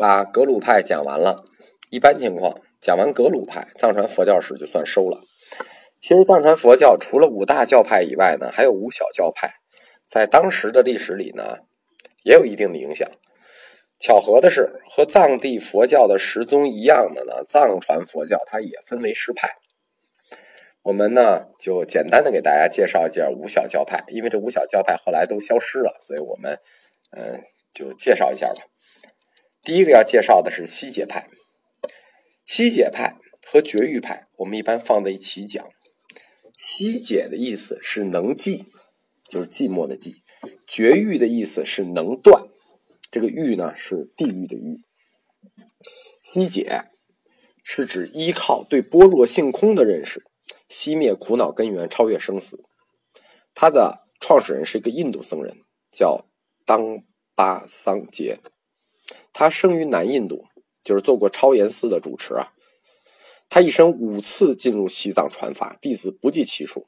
把格鲁派讲完了，一般情况讲完格鲁派，藏传佛教史就算收了。其实藏传佛教除了五大教派以外呢，还有五小教派，在当时的历史里呢，也有一定的影响。巧合的是，和藏地佛教的十宗一样的呢，藏传佛教它也分为十派。我们呢就简单的给大家介绍一下五小教派，因为这五小教派后来都消失了，所以我们嗯就介绍一下吧。第一个要介绍的是西解派，西解派和绝育派我们一般放在一起讲。西解的意思是能寂，就是寂寞的寂；绝育的意思是能断，这个域呢是地狱的域。西解是指依靠对般若性空的认识。熄灭苦恼根源，超越生死。他的创始人是一个印度僧人，叫当巴桑杰。他生于南印度，就是做过超严寺的主持啊。他一生五次进入西藏传法，弟子不计其数。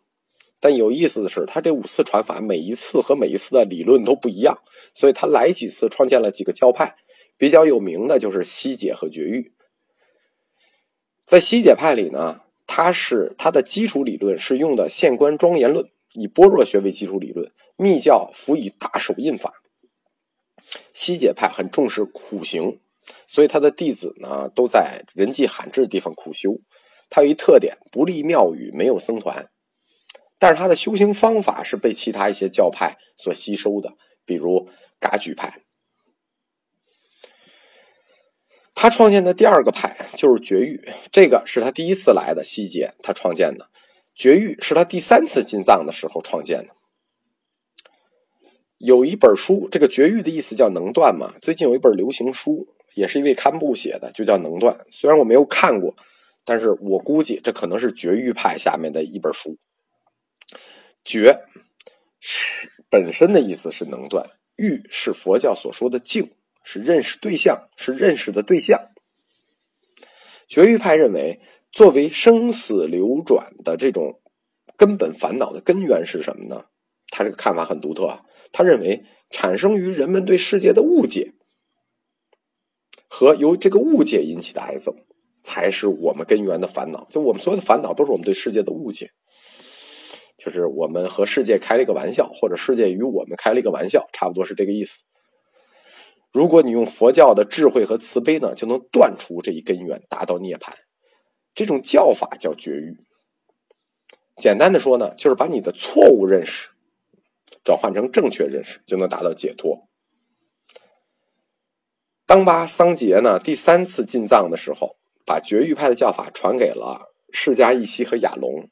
但有意思的是，他这五次传法，每一次和每一次的理论都不一样，所以他来几次创建了几个教派。比较有名的就是西解和绝育。在西解派里呢。他是他的基础理论是用的现观庄严论，以般若学为基础理论。密教辅以大手印法。西解派很重视苦行，所以他的弟子呢都在人迹罕至的地方苦修。他有一特点，不立庙宇，没有僧团，但是他的修行方法是被其他一些教派所吸收的，比如噶举派。他创建的第二个派就是绝育，这个是他第一次来的西界，他创建的。绝育是他第三次进藏的时候创建的。有一本书，这个绝育的意思叫能断嘛。最近有一本流行书，也是一位堪布写的，就叫能断。虽然我没有看过，但是我估计这可能是绝育派下面的一本书。绝是本身的意思是能断，育是佛教所说的静。是认识对象，是认识的对象。绝育派认为，作为生死流转的这种根本烦恼的根源是什么呢？他这个看法很独特啊。他认为，产生于人们对世界的误解和由这个误解引起的癌症，才是我们根源的烦恼。就我们所有的烦恼，都是我们对世界的误解，就是我们和世界开了一个玩笑，或者世界与我们开了一个玩笑，差不多是这个意思。如果你用佛教的智慧和慈悲呢，就能断除这一根源，达到涅槃。这种教法叫绝育。简单的说呢，就是把你的错误认识转换成正确认识，就能达到解脱。当巴桑杰呢第三次进藏的时候，把绝育派的教法传给了释迦一西和亚龙。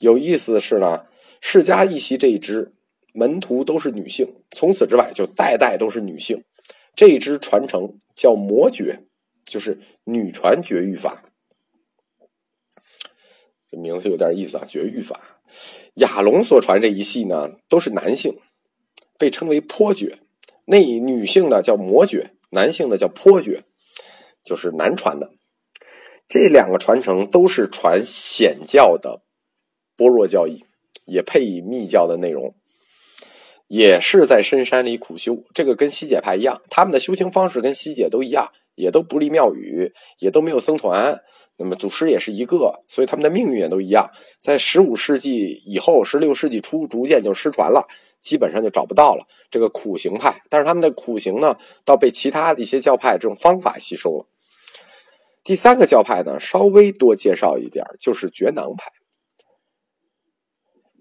有意思的是呢，释迦一西这一支门徒都是女性，从此之外就代代都是女性。这一支传承叫魔绝，就是女传绝育法。这名字有点意思啊，绝育法。亚龙所传这一系呢，都是男性，被称为颇绝。那女性的叫魔绝，男性的叫颇绝，就是男传的。这两个传承都是传显教的般若教义，也配以密教的内容。也是在深山里苦修，这个跟西解派一样，他们的修行方式跟西解都一样，也都不立庙宇，也都没有僧团，那么祖师也是一个，所以他们的命运也都一样。在十五世纪以后，十六世纪初逐渐就失传了，基本上就找不到了这个苦行派。但是他们的苦行呢，倒被其他的一些教派这种方法吸收了。第三个教派呢，稍微多介绍一点，就是觉囊派。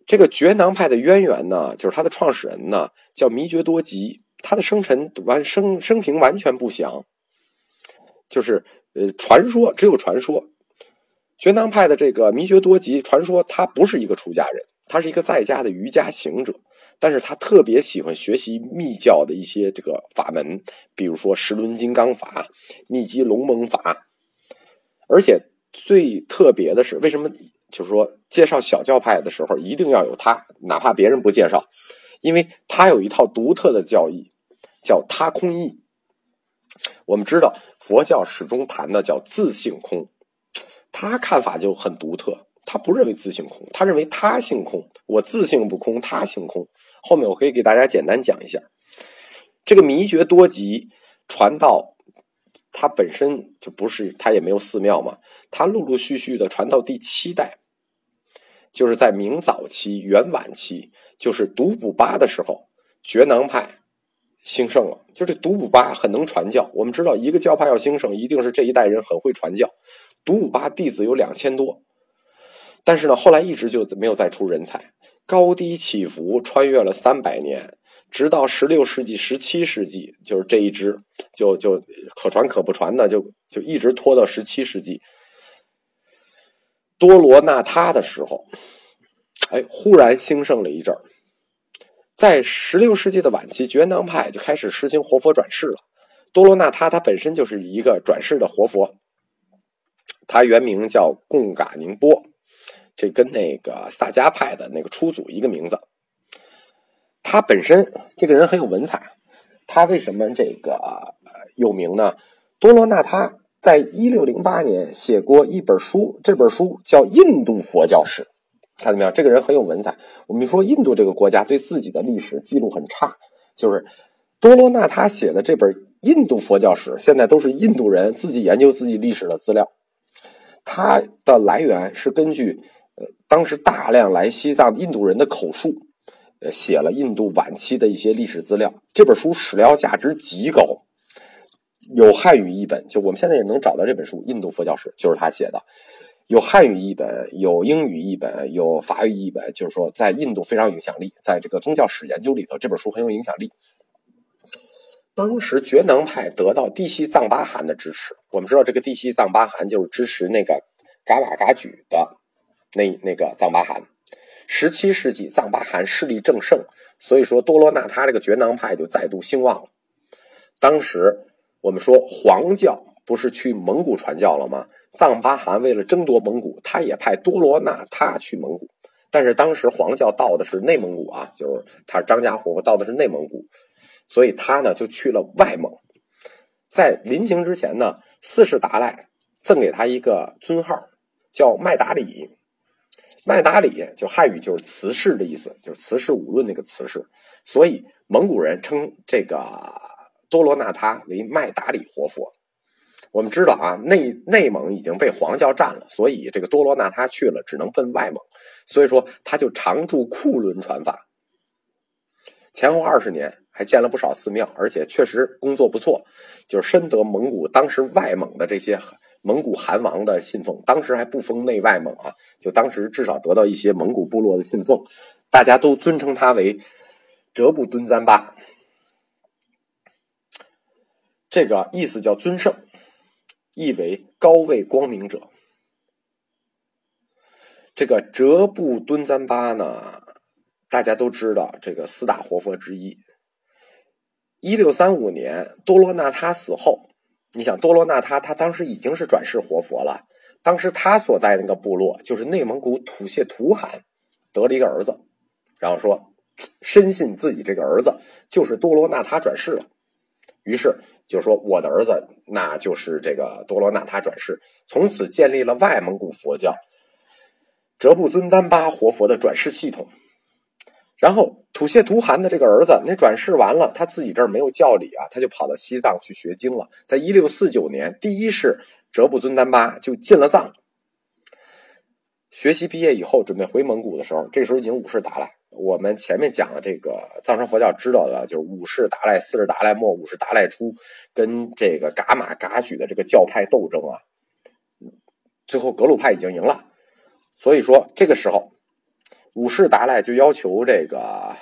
这个觉囊派的渊源呢，就是他的创始人呢叫弥觉多吉，他的生辰完生生平完全不详，就是呃传说只有传说。玄奘派的这个弥觉多吉，传说他不是一个出家人，他是一个在家的瑜伽行者，但是他特别喜欢学习密教的一些这个法门，比如说十轮金刚法、密集龙蒙法，而且最特别的是为什么？就是说，介绍小教派的时候，一定要有他，哪怕别人不介绍，因为他有一套独特的教义，叫他空义。我们知道，佛教始终谈的叫自性空，他看法就很独特，他不认为自性空，他认为他性空。我自性不空，他性空。后面我可以给大家简单讲一下，这个迷觉多吉传到他本身就不是，他也没有寺庙嘛。他陆陆续续的传到第七代，就是在明早期、元晚期，就是独补巴的时候，觉囊派兴盛了。就这独补巴很能传教。我们知道，一个教派要兴盛，一定是这一代人很会传教。独补巴弟子有两千多，但是呢，后来一直就没有再出人才，高低起伏，穿越了三百年。直到十六世纪、十七世纪，就是这一支，就就可传可不传的，就就一直拖到十七世纪，多罗纳他的时候，哎，忽然兴盛了一阵儿。在十六世纪的晚期，觉囊派就开始实行活佛转世了。多罗纳他他本身就是一个转世的活佛，他原名叫贡嘎宁波，这跟那个萨迦派的那个初祖一个名字。他本身这个人很有文采，他为什么这个有名呢？多罗纳他在一六零八年写过一本书，这本书叫《印度佛教史》，看到没有？这个人很有文采。我们说印度这个国家对自己的历史记录很差，就是多罗纳他写的这本《印度佛教史》，现在都是印度人自己研究自己历史的资料。它的来源是根据呃当时大量来西藏印度人的口述。呃写了印度晚期的一些历史资料，这本书史料价值极高，有汉语译本，就我们现在也能找到这本书《印度佛教史》，就是他写的，有汉语译本，有英语译本，有法语译本，就是说在印度非常有影响力，在这个宗教史研究里头，这本书很有影响力。当时觉囊派得到地西藏巴汗的支持，我们知道这个地西藏巴汗就是支持那个噶瓦噶举的那那个藏巴汗。十七世纪，藏巴汗势力正盛，所以说多罗那他这个觉囊派就再度兴旺了。当时我们说黄教不是去蒙古传教了吗？藏巴汗为了争夺蒙古，他也派多罗纳他去蒙古。但是当时黄教到的是内蒙古啊，就是他是张家活到的是内蒙古，所以他呢就去了外蒙。在临行之前呢，四世达赖赠给他一个尊号，叫麦达里。麦达里就汉语就是慈氏的意思，就是慈氏五论那个慈氏，所以蒙古人称这个多罗纳他为麦达里活佛。我们知道啊，内内蒙已经被黄教占了，所以这个多罗纳他去了，只能奔外蒙，所以说他就常驻库伦传法。前后二十年，还建了不少寺庙，而且确实工作不错，就是深得蒙古当时外蒙的这些。蒙古汗王的信奉，当时还不封内外蒙啊，就当时至少得到一些蒙古部落的信奉，大家都尊称他为哲布敦赞巴，这个意思叫尊圣，意为高位光明者。这个哲布敦赞巴呢，大家都知道，这个四大活佛之一。一六三五年，多罗纳他死后。你想多罗纳他，他当时已经是转世活佛了。当时他所在那个部落，就是内蒙古土谢图汗，得了一个儿子，然后说深信自己这个儿子就是多罗纳他转世了，于是就说我的儿子那就是这个多罗纳他转世，从此建立了外蒙古佛教哲布尊丹巴活佛的转世系统。然后土谢图汗的这个儿子，那转世完了，他自己这儿没有教理啊，他就跑到西藏去学经了。在一六四九年，第一世哲布尊丹巴就进了藏。学习毕业以后，准备回蒙古的时候，这时候已经五世达赖。我们前面讲的这个藏传佛教知道的，就是五世达赖、四世达赖末、五世达赖初，跟这个噶玛噶举的这个教派斗争啊，最后格鲁派已经赢了。所以说这个时候。五世达赖就要求这个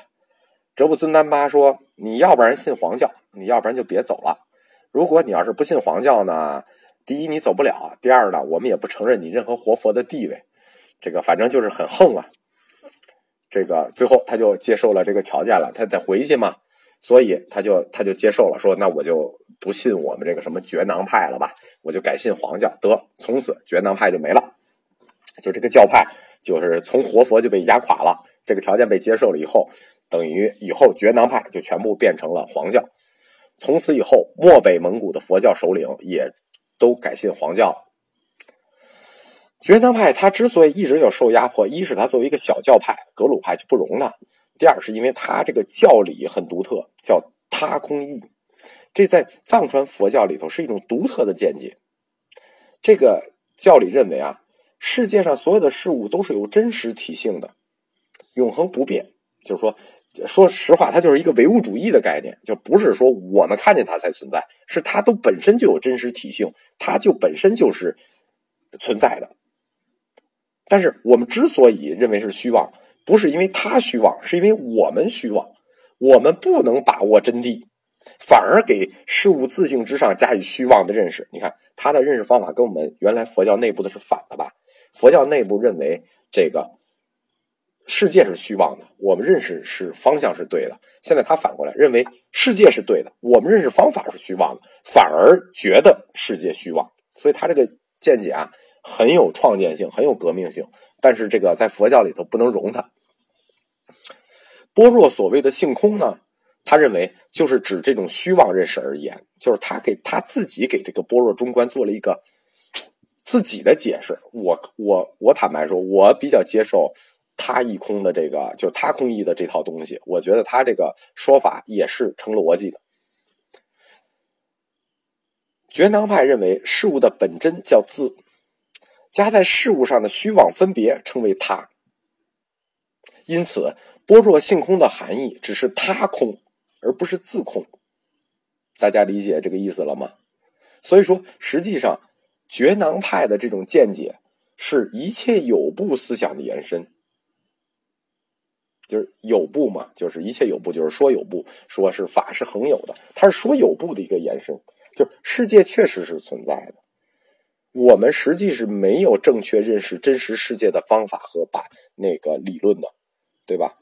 哲布尊丹巴说：“你要不然信黄教，你要不然就别走了。如果你要是不信黄教呢，第一你走不了，第二呢，我们也不承认你任何活佛的地位。这个反正就是很横啊。这个最后他就接受了这个条件了，他得回去嘛，所以他就他就接受了，说那我就不信我们这个什么觉囊派了吧，我就改信黄教。得，从此觉囊派就没了，就这个教派。”就是从活佛就被压垮了，这个条件被接受了以后，等于以后觉囊派就全部变成了黄教。从此以后，漠北蒙古的佛教首领也都改信黄教。觉囊派他之所以一直有受压迫，一是他作为一个小教派，格鲁派就不容纳；第二是因为他这个教理很独特，叫他空义。这在藏传佛教里头是一种独特的见解。这个教理认为啊，世界上所有的事物都是有真实体性的，永恒不变。就是说，说实话，它就是一个唯物主义的概念，就不是说我们看见它才存在，是它都本身就有真实体性，它就本身就是存在的。但是我们之所以认为是虚妄，不是因为他虚妄，是因为我们虚妄，我们不能把握真谛，反而给事物自性之上加以虚妄的认识。你看他的认识方法跟我们原来佛教内部的是反的吧？佛教内部认为这个。世界是虚妄的，我们认识是方向是对的。现在他反过来认为世界是对的，我们认识方法是虚妄的，反而觉得世界虚妄。所以他这个见解啊，很有创建性，很有革命性。但是这个在佛教里头不能容它。般若所谓的性空呢，他认为就是指这种虚妄认识而言，就是他给他自己给这个般若中观做了一个自己的解释。我我我坦白说，我比较接受。他一空的这个，就是他空义的这套东西，我觉得他这个说法也是成逻辑的。觉囊派认为事物的本真叫自，加在事物上的虚妄分别称为他。因此，般若性空的含义只是他空，而不是自空。大家理解这个意思了吗？所以说，实际上觉囊派的这种见解是一切有部思想的延伸。就是有部嘛，就是一切有部，就是说有部，说是法是恒有的，它是说有部的一个延伸。就是世界确实是存在的，我们实际是没有正确认识真实世界的方法和把那个理论的，对吧？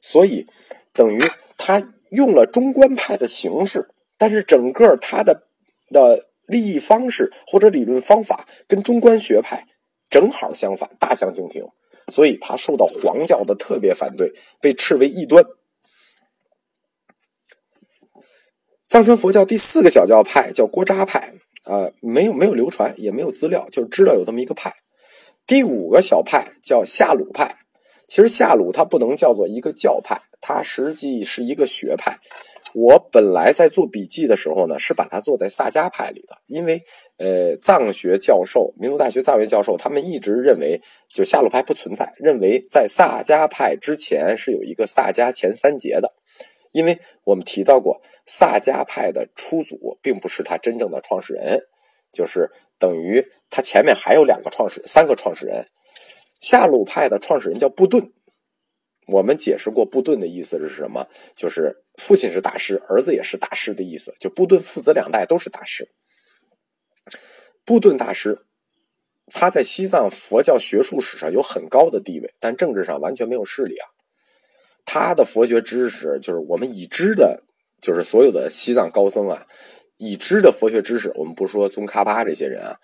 所以等于他用了中观派的形式，但是整个他的的利益方式或者理论方法跟中观学派正好相反，大相径庭。所以他受到黄教的特别反对，被斥为异端。藏传佛教第四个小教派叫郭扎派，呃，没有没有流传，也没有资料，就是知道有这么一个派。第五个小派叫夏鲁派，其实夏鲁它不能叫做一个教派，它实际是一个学派。我本来在做笔记的时候呢，是把它做在萨迦派里的，因为呃，藏学教授、民族大学藏学教授他们一直认为，就夏鲁派不存在，认为在萨迦派之前是有一个萨迦前三杰的，因为我们提到过，萨迦派的初祖并不是他真正的创始人，就是等于他前面还有两个创始、三个创始人，夏鲁派的创始人叫布顿。我们解释过布顿的意思是什么？就是父亲是大师，儿子也是大师的意思。就布顿父子两代都是大师。布顿大师，他在西藏佛教学术史上有很高的地位，但政治上完全没有势力啊。他的佛学知识，就是我们已知的，就是所有的西藏高僧啊，已知的佛学知识，我们不说宗喀巴这些人啊，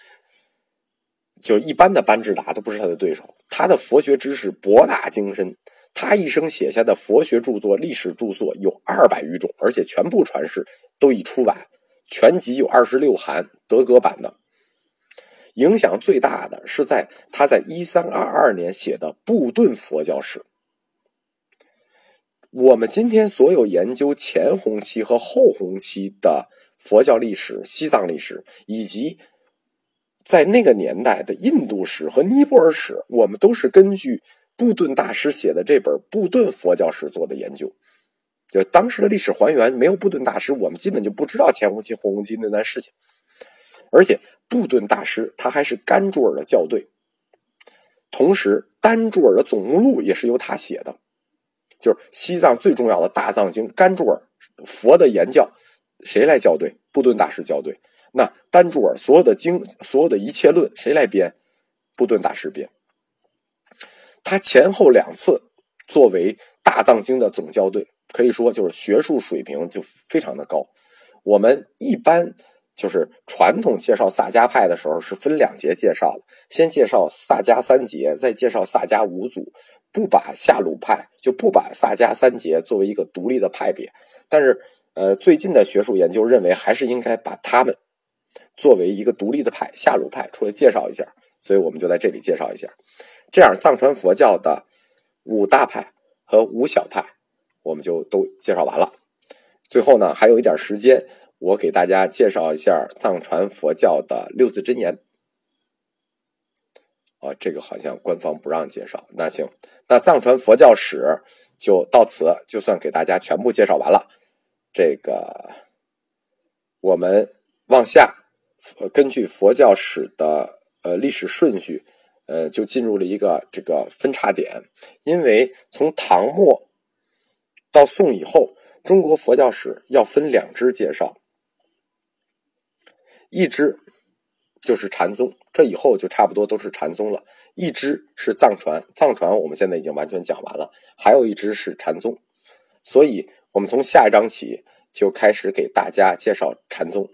就一般的班智达都不是他的对手。他的佛学知识博大精深。他一生写下的佛学著作、历史著作有二百余种，而且全部传世，都已出版，全集有二十六函，德格版的。影响最大的是在他在一三二二年写的《布顿佛教史》。我们今天所有研究前弘期和后弘期的佛教历史、西藏历史，以及在那个年代的印度史和尼泊尔史，我们都是根据。布顿大师写的这本《布顿佛教史》做的研究，就当时的历史还原，没有布顿大师，我们基本就不知道前弘期、后弘期那段事情。而且，布顿大师他还是甘珠尔的校对，同时甘珠尔的总目录也是由他写的。就是西藏最重要的大藏经甘珠尔佛的言教，谁来校对？布顿大师校对。那甘珠尔所有的经，所有的一切论，谁来编？布顿大师编。他前后两次作为大藏经的总校对，可以说就是学术水平就非常的高。我们一般就是传统介绍萨迦派的时候是分两节介绍的，先介绍萨迦三杰，再介绍萨迦五祖，不把夏鲁派就不把萨迦三杰作为一个独立的派别。但是，呃，最近的学术研究认为还是应该把他们作为一个独立的派，夏鲁派出来介绍一下，所以我们就在这里介绍一下。这样，藏传佛教的五大派和五小派，我们就都介绍完了。最后呢，还有一点时间，我给大家介绍一下藏传佛教的六字真言。啊，这个好像官方不让介绍。那行，那藏传佛教史就到此，就算给大家全部介绍完了。这个我们往下，呃根据佛教史的呃历史顺序，呃，就进入了一个这个分叉点。因为从唐末到宋以后，中国佛教史要分两支介绍，一支。就是禅宗，这以后就差不多都是禅宗了。一支是藏传，藏传我们现在已经完全讲完了，还有一支是禅宗。所以，我们从下一章起就开始给大家介绍禅宗。